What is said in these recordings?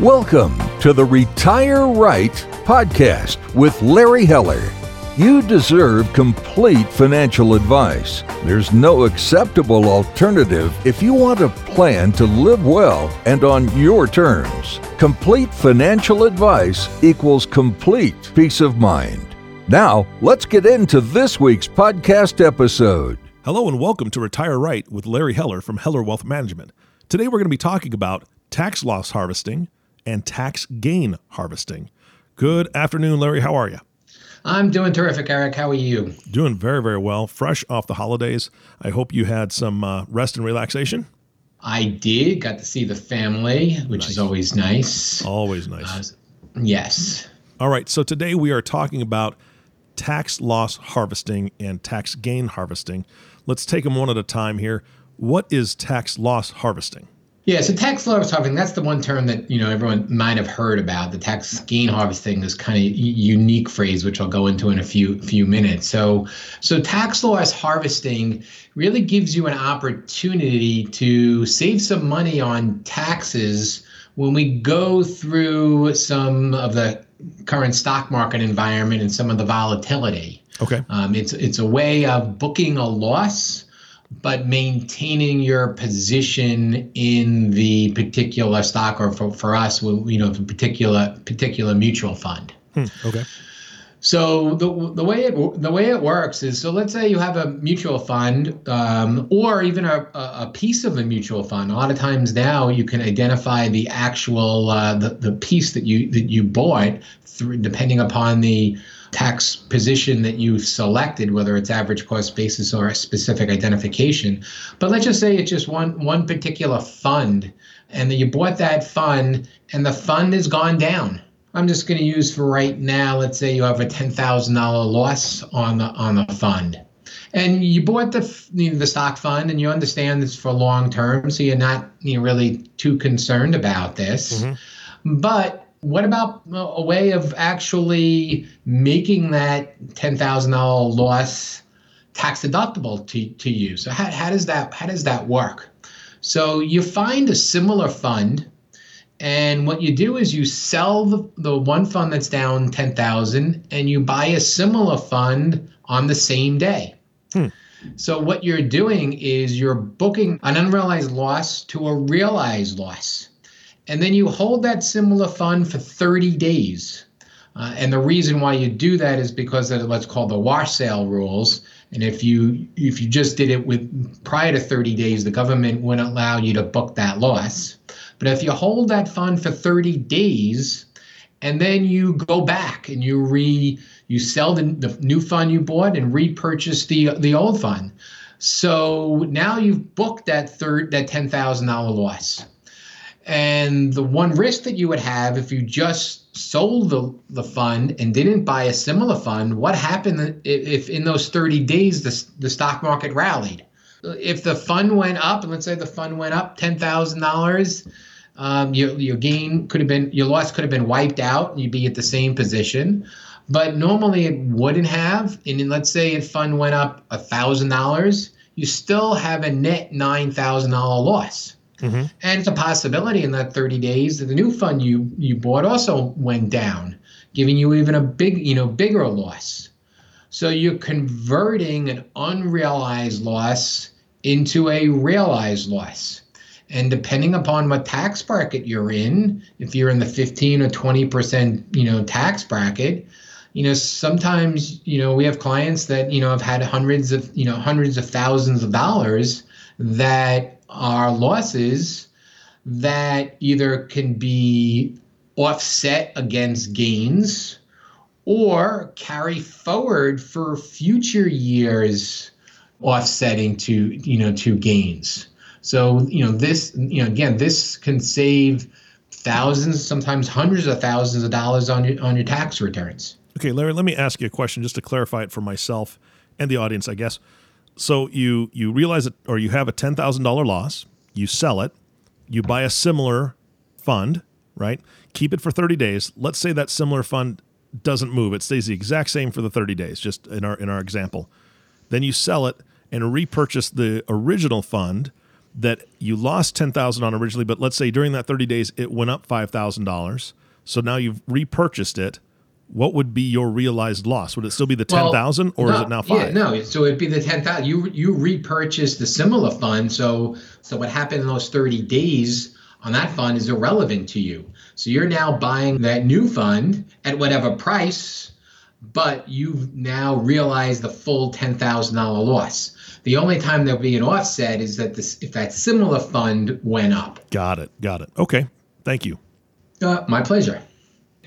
Welcome to the Retire Right podcast with Larry Heller. You deserve complete financial advice. There's no acceptable alternative if you want a plan to live well and on your terms. Complete financial advice equals complete peace of mind. Now, let's get into this week's podcast episode. Hello and welcome to Retire Right with Larry Heller from Heller Wealth Management. Today we're going to be talking about tax loss harvesting and tax gain harvesting. Good afternoon, Larry. How are you? I'm doing terrific, Eric. How are you? Doing very, very well. Fresh off the holidays. I hope you had some uh, rest and relaxation. I did. Got to see the family, which nice. is always nice. Always nice. Uh, yes. All right. So today we are talking about tax loss harvesting and tax gain harvesting. Let's take them one at a time here. What is tax loss harvesting? Yeah, so tax loss harvesting, that's the one term that, you know, everyone might have heard about. The tax gain harvesting is kind of unique phrase, which I'll go into in a few few minutes. So so tax loss harvesting really gives you an opportunity to save some money on taxes when we go through some of the current stock market environment and some of the volatility. Okay. Um, it's it's a way of booking a loss but maintaining your position in the particular stock or for, for us you know the particular particular mutual fund hmm, okay so the, the way it the way it works is so let's say you have a mutual fund um, or even a, a piece of a mutual fund. A lot of times now you can identify the actual uh, the, the piece that you that you bought through depending upon the tax position that you've selected, whether it's average cost basis or a specific identification. But let's just say it's just one one particular fund, and that you bought that fund, and the fund has gone down. I'm just going to use for right now. Let's say you have a ten thousand dollar loss on the on the fund, and you bought the you know, the stock fund, and you understand it's for long term, so you're not you know, really too concerned about this. Mm-hmm. But what about a way of actually making that $10,000 loss tax deductible to, to you? So how, how does that how does that work? So you find a similar fund and what you do is you sell the, the one fund that's down 10,000 and you buy a similar fund on the same day. Hmm. So what you're doing is you're booking an unrealized loss to a realized loss and then you hold that similar fund for 30 days. Uh, and the reason why you do that is because of what's called the wash sale rules. And if you if you just did it with prior to 30 days, the government wouldn't allow you to book that loss. But if you hold that fund for 30 days, and then you go back and you re you sell the, the new fund you bought and repurchase the the old fund. So now you've booked that third that ten thousand dollar loss. And the one risk that you would have if you just sold the, the fund and didn't buy a similar fund, what happened if in those 30 days the, the stock market rallied? If the fund went up, and let's say the fund went up $10,000, um, your, your gain could have been, your loss could have been wiped out and you'd be at the same position. But normally it wouldn't have. And then let's say if fund went up $1,000, you still have a net $9,000 loss. Mm-hmm. And it's a possibility in that 30 days that the new fund you you bought also went down, giving you even a big, you know, bigger loss. So you're converting an unrealized loss into a realized loss. And depending upon what tax bracket you're in, if you're in the 15 or 20%, you know, tax bracket, you know, sometimes, you know, we have clients that, you know, have had hundreds of, you know, hundreds of thousands of dollars that are losses that either can be offset against gains or carry forward for future years offsetting to you know to gains. So you know this you know again this can save thousands sometimes hundreds of thousands of dollars on your on your tax returns. Okay larry let me ask you a question just to clarify it for myself and the audience i guess so you you realize it or you have a $10,000 loss, you sell it, you buy a similar fund, right? Keep it for 30 days. Let's say that similar fund doesn't move. It stays the exact same for the 30 days, just in our in our example. Then you sell it and repurchase the original fund that you lost 10,000 on originally, but let's say during that 30 days it went up $5,000. So now you've repurchased it. What would be your realized loss? Would it still be the 10,000 or no, is it now 5? Yeah, no, so it'd be the 10,000. You you repurchased the similar fund, so so what happened in those 30 days on that fund is irrelevant to you. So you're now buying that new fund at whatever price, but you've now realized the full $10,000 loss. The only time there'll be an offset is that this if that similar fund went up. Got it. Got it. Okay. Thank you. Uh, my pleasure.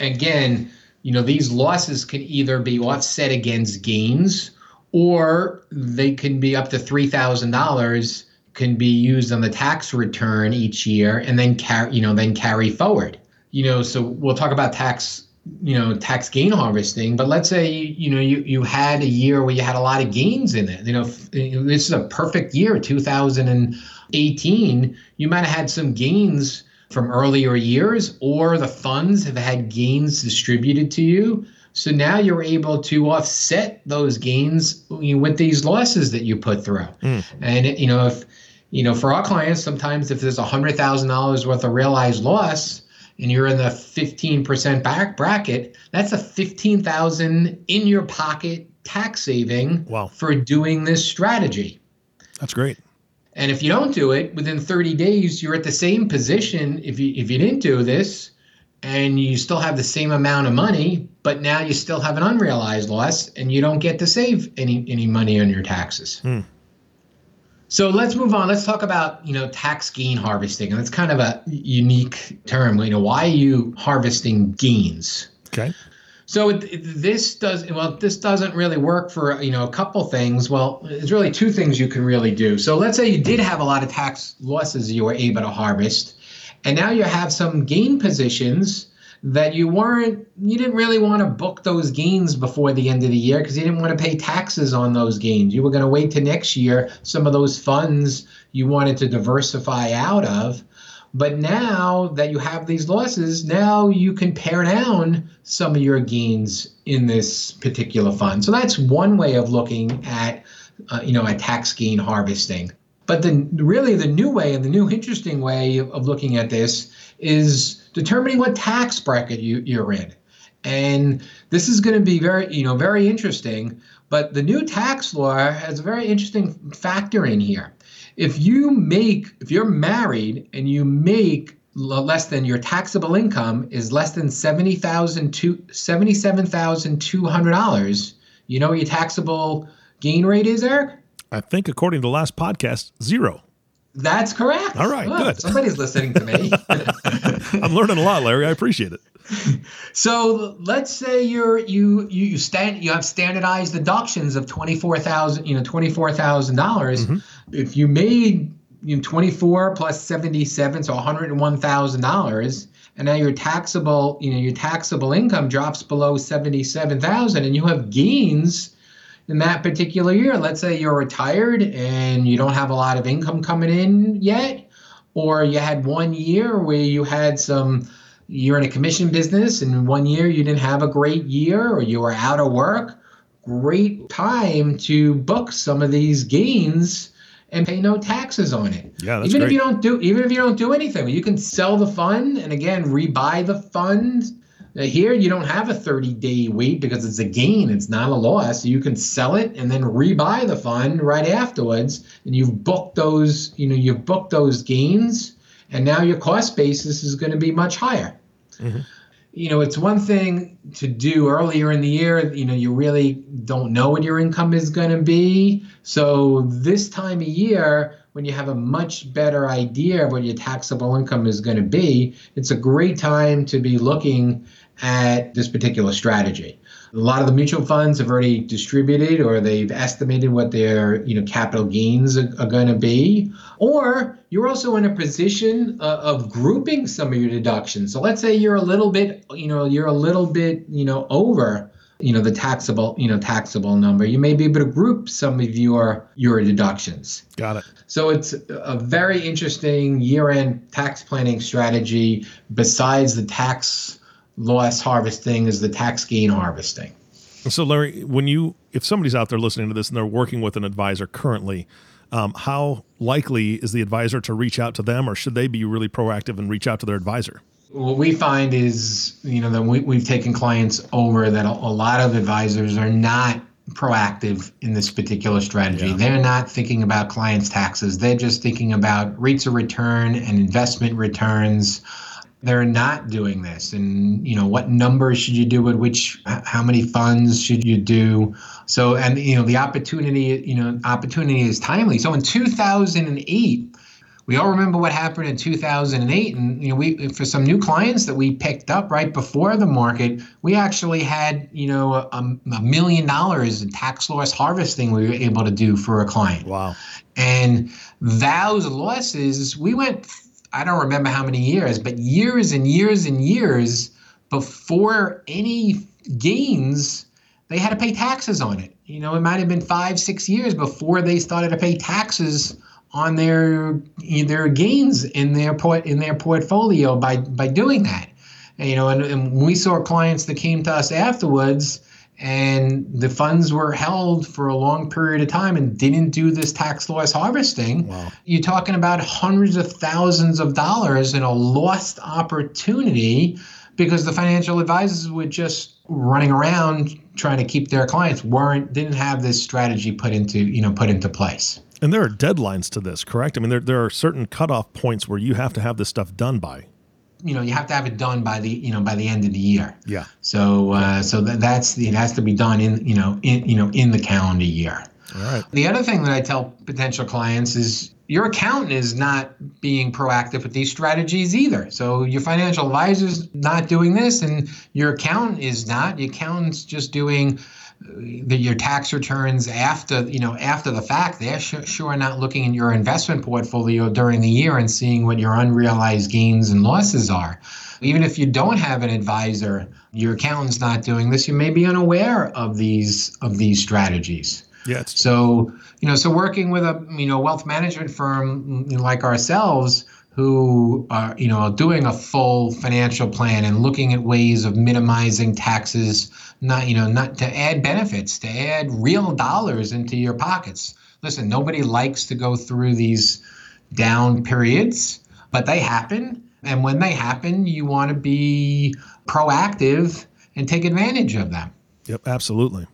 Again, you know, these losses can either be offset against gains or they can be up to $3,000 can be used on the tax return each year and then carry, you know, then carry forward. You know, so we'll talk about tax you know tax gain harvesting but let's say you know you you had a year where you had a lot of gains in it you know this is a perfect year 2018 you might have had some gains from earlier years, or the funds have had gains distributed to you. So now you're able to offset those gains with these losses that you put through. Mm. And you know, if you know, for our clients, sometimes if there's a hundred thousand dollars worth of realized loss, and you're in the 15% back bracket, that's a 15,000 in your pocket tax saving wow. for doing this strategy. That's great. And if you don't do it within 30 days, you're at the same position if you if you didn't do this and you still have the same amount of money, but now you still have an unrealized loss and you don't get to save any any money on your taxes. Hmm. So let's move on. Let's talk about, you know, tax gain harvesting. And that's kind of a unique term. You know, why are you harvesting gains? Okay. So this does well. This doesn't really work for you know a couple things. Well, there's really two things you can really do. So let's say you did have a lot of tax losses you were able to harvest, and now you have some gain positions that you weren't. You didn't really want to book those gains before the end of the year because you didn't want to pay taxes on those gains. You were going to wait to next year. Some of those funds you wanted to diversify out of. But now that you have these losses, now you can pare down some of your gains in this particular fund. So that's one way of looking at, uh, you know, a tax gain harvesting. But the really the new way and the new interesting way of looking at this is determining what tax bracket you, you're in. And this is going to be very, you know, very interesting. But the new tax law has a very interesting factor in here if you make if you're married and you make less than your taxable income is less than seventy thousand to seventy-seven thousand two hundred dollars. You know what your taxable gain rate is, Eric? I think according to the last podcast, zero. That's correct. All right, good. Somebody's listening to me. I'm learning a lot, Larry. I appreciate it. So let's say you're you you you stand you have standardized deductions of twenty four thousand you know twenty four thousand dollars. Mm-hmm. If you made you know, twenty four plus seventy seven, so one hundred and now your taxable you know your taxable income drops below seventy seven thousand, and you have gains in that particular year. Let's say you're retired and you don't have a lot of income coming in yet, or you had one year where you had some you're in a commission business and one year you didn't have a great year or you were out of work, great time to book some of these gains and pay no taxes on it. Yeah, even great. if you don't do even if you don't do anything, you can sell the fund and again rebuy the fund. Here you don't have a 30 day wait because it's a gain, it's not a loss. You can sell it and then rebuy the fund right afterwards, and you've booked those, you know, you've booked those gains and now your cost basis is going to be much higher. Mm-hmm. You know, it's one thing to do earlier in the year, you know, you really don't know what your income is going to be. So, this time of year, when you have a much better idea of what your taxable income is going to be, it's a great time to be looking at this particular strategy. A lot of the mutual funds have already distributed or they've estimated what their you know capital gains are, are going to be. Or you're also in a position uh, of grouping some of your deductions. So let's say you're a little bit you know you're a little bit you know over you know the taxable you know taxable number you may be able to group some of your your deductions got it so it's a very interesting year-end tax planning strategy besides the tax loss harvesting is the tax gain harvesting. So, Larry, when you, if somebody's out there listening to this and they're working with an advisor currently, um, how likely is the advisor to reach out to them, or should they be really proactive and reach out to their advisor? What we find is, you know, that we, we've taken clients over that a, a lot of advisors are not proactive in this particular strategy. Yeah. They're not thinking about clients' taxes. They're just thinking about rates of return and investment returns. They're not doing this. And, you know, what numbers should you do it? Which, how many funds should you do? So, and, you know, the opportunity, you know, opportunity is timely. So in 2008, we all remember what happened in 2008 and you know we for some new clients that we picked up right before the market we actually had you know a, a million dollars in tax loss harvesting we were able to do for a client wow and those losses we went i don't remember how many years but years and years and years before any gains they had to pay taxes on it you know it might have been five six years before they started to pay taxes on their their gains in their port in their portfolio by by doing that. And, you know, and, and we saw clients that came to us afterwards and the funds were held for a long period of time and didn't do this tax loss harvesting. Wow. You're talking about hundreds of thousands of dollars in a lost opportunity because the financial advisors were just running around trying to keep their clients weren't didn't have this strategy put into you know put into place. And there are deadlines to this, correct? I mean, there, there are certain cutoff points where you have to have this stuff done by. You know, you have to have it done by the you know by the end of the year. Yeah. So uh, so that that's the, it has to be done in you know in you know in the calendar year. All right. The other thing that I tell potential clients is your accountant is not being proactive with these strategies either. So your financial advisor's not doing this, and your accountant is not. Your accountant's just doing the, your tax returns after you know after the fact they're sure, sure not looking in your investment portfolio during the year and seeing what your unrealized gains and losses are. Even if you don't have an advisor your accountant's not doing this you may be unaware of these of these strategies. Yes. So you know so working with a you know wealth management firm mm, like ourselves who are you know doing a full financial plan and looking at ways of minimizing taxes not you know not to add benefits to add real dollars into your pockets. Listen nobody likes to go through these down periods but they happen. And when they happen you want to be proactive and take advantage of them. Yep absolutely.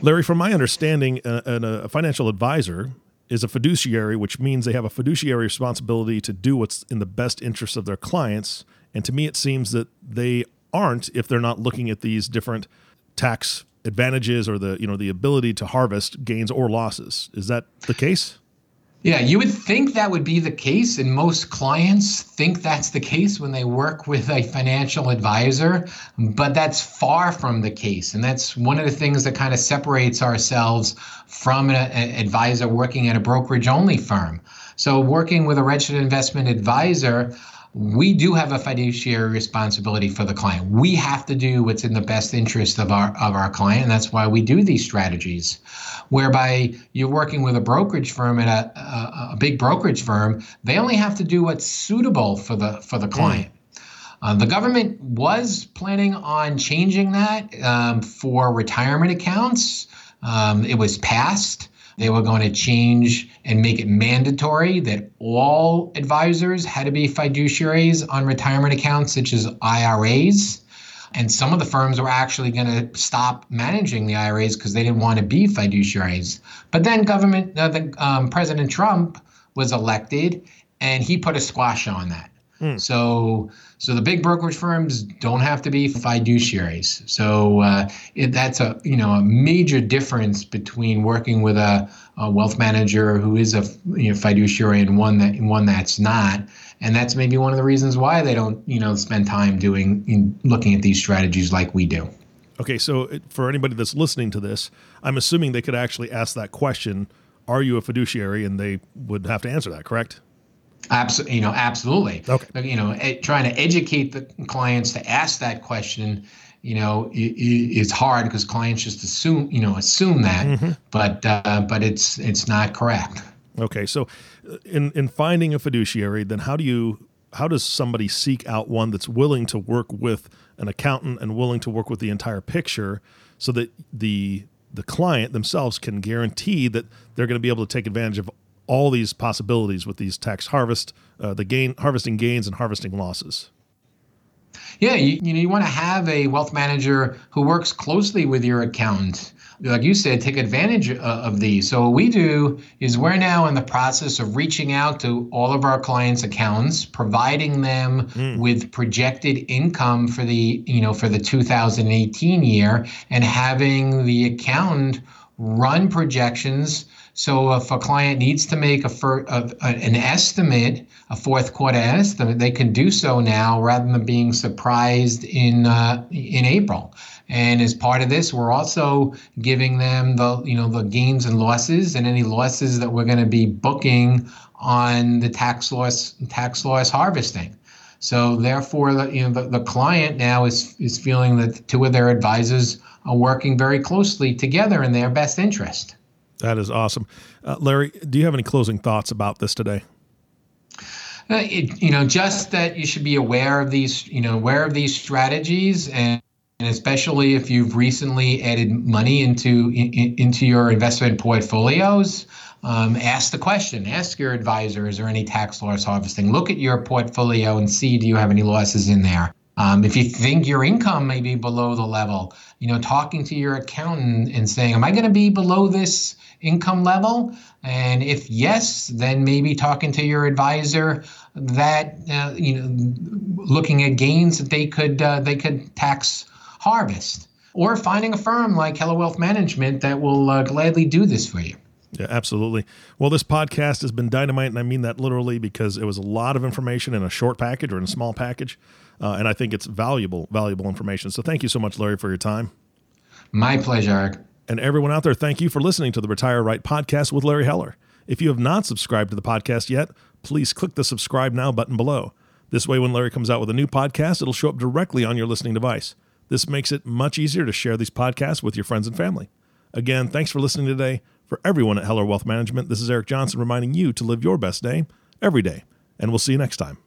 Larry from my understanding uh, a, uh, a financial advisor is a fiduciary, which means they have a fiduciary responsibility to do what's in the best interest of their clients. And to me, it seems that they aren't if they're not looking at these different tax advantages or the you know the ability to harvest gains or losses. Is that the case? Yeah, you would think that would be the case, and most clients think that's the case when they work with a financial advisor, but that's far from the case. And that's one of the things that kind of separates ourselves from an advisor working at a brokerage only firm. So, working with a registered investment advisor, we do have a fiduciary responsibility for the client. We have to do what's in the best interest of our of our client, and that's why we do these strategies. Whereby you're working with a brokerage firm at a, a, a big brokerage firm, they only have to do what's suitable for the for the client. Uh, the government was planning on changing that um, for retirement accounts. Um, it was passed. They were going to change and make it mandatory that all advisors had to be fiduciaries on retirement accounts, such as IRAs. And some of the firms were actually going to stop managing the IRAs because they didn't want to be fiduciaries. But then government, uh, the, um, President Trump was elected, and he put a squash on that. Hmm. So, so the big brokerage firms don't have to be fiduciaries. So uh, it, that's a you know a major difference between working with a, a wealth manager who is a you know, fiduciary and one that one that's not. And that's maybe one of the reasons why they don't you know spend time doing in, looking at these strategies like we do. Okay, so for anybody that's listening to this, I'm assuming they could actually ask that question: Are you a fiduciary? And they would have to answer that, correct? Absolutely, you know, absolutely. Okay. You know, trying to educate the clients to ask that question, you know, is hard because clients just assume, you know, assume that, mm-hmm. but uh, but it's it's not correct. Okay, so uh, in in finding a fiduciary, then how do you how does somebody seek out one that's willing to work with an accountant and willing to work with the entire picture, so that the the client themselves can guarantee that they're going to be able to take advantage of all these possibilities with these tax harvest, uh, the gain, harvesting gains and harvesting losses. Yeah, you, you know, you want to have a wealth manager who works closely with your accountant. Like you said, take advantage uh, of these. So what we do is we're now in the process of reaching out to all of our clients' accounts, providing them mm. with projected income for the you know for the 2018 year, and having the accountant run projections so if a client needs to make a, fir- a, an estimate, a fourth quarter estimate, they can do so now rather than being surprised in uh, in April. And as part of this, we're also giving them the you know the gains and losses and any losses that we're going to be booking on the tax loss tax loss harvesting. So therefore, the, you know the, the client now is is feeling that two of their advisors are working very closely together in their best interest. That is awesome. Uh, Larry, do you have any closing thoughts about this today? Uh, it, you know, just that you should be aware of these, you know, aware of these strategies, and, and especially if you've recently added money into in, into your investment portfolios. Um, ask the question. Ask your advisor: Is there any tax loss harvesting? Look at your portfolio and see do you have any losses in there. Um, if you think your income may be below the level, you know, talking to your accountant and saying, "Am I going to be below this income level?" And if yes, then maybe talking to your advisor that uh, you know, looking at gains that they could uh, they could tax harvest, or finding a firm like Heller Wealth Management that will uh, gladly do this for you. Yeah, absolutely. Well, this podcast has been dynamite, and I mean that literally because it was a lot of information in a short package or in a small package. Uh, and I think it's valuable, valuable information. So thank you so much, Larry, for your time. My pleasure. And everyone out there, thank you for listening to the Retire Right podcast with Larry Heller. If you have not subscribed to the podcast yet, please click the subscribe now button below. This way, when Larry comes out with a new podcast, it'll show up directly on your listening device. This makes it much easier to share these podcasts with your friends and family. Again, thanks for listening today. For everyone at Heller Wealth Management, this is Eric Johnson reminding you to live your best day every day. And we'll see you next time.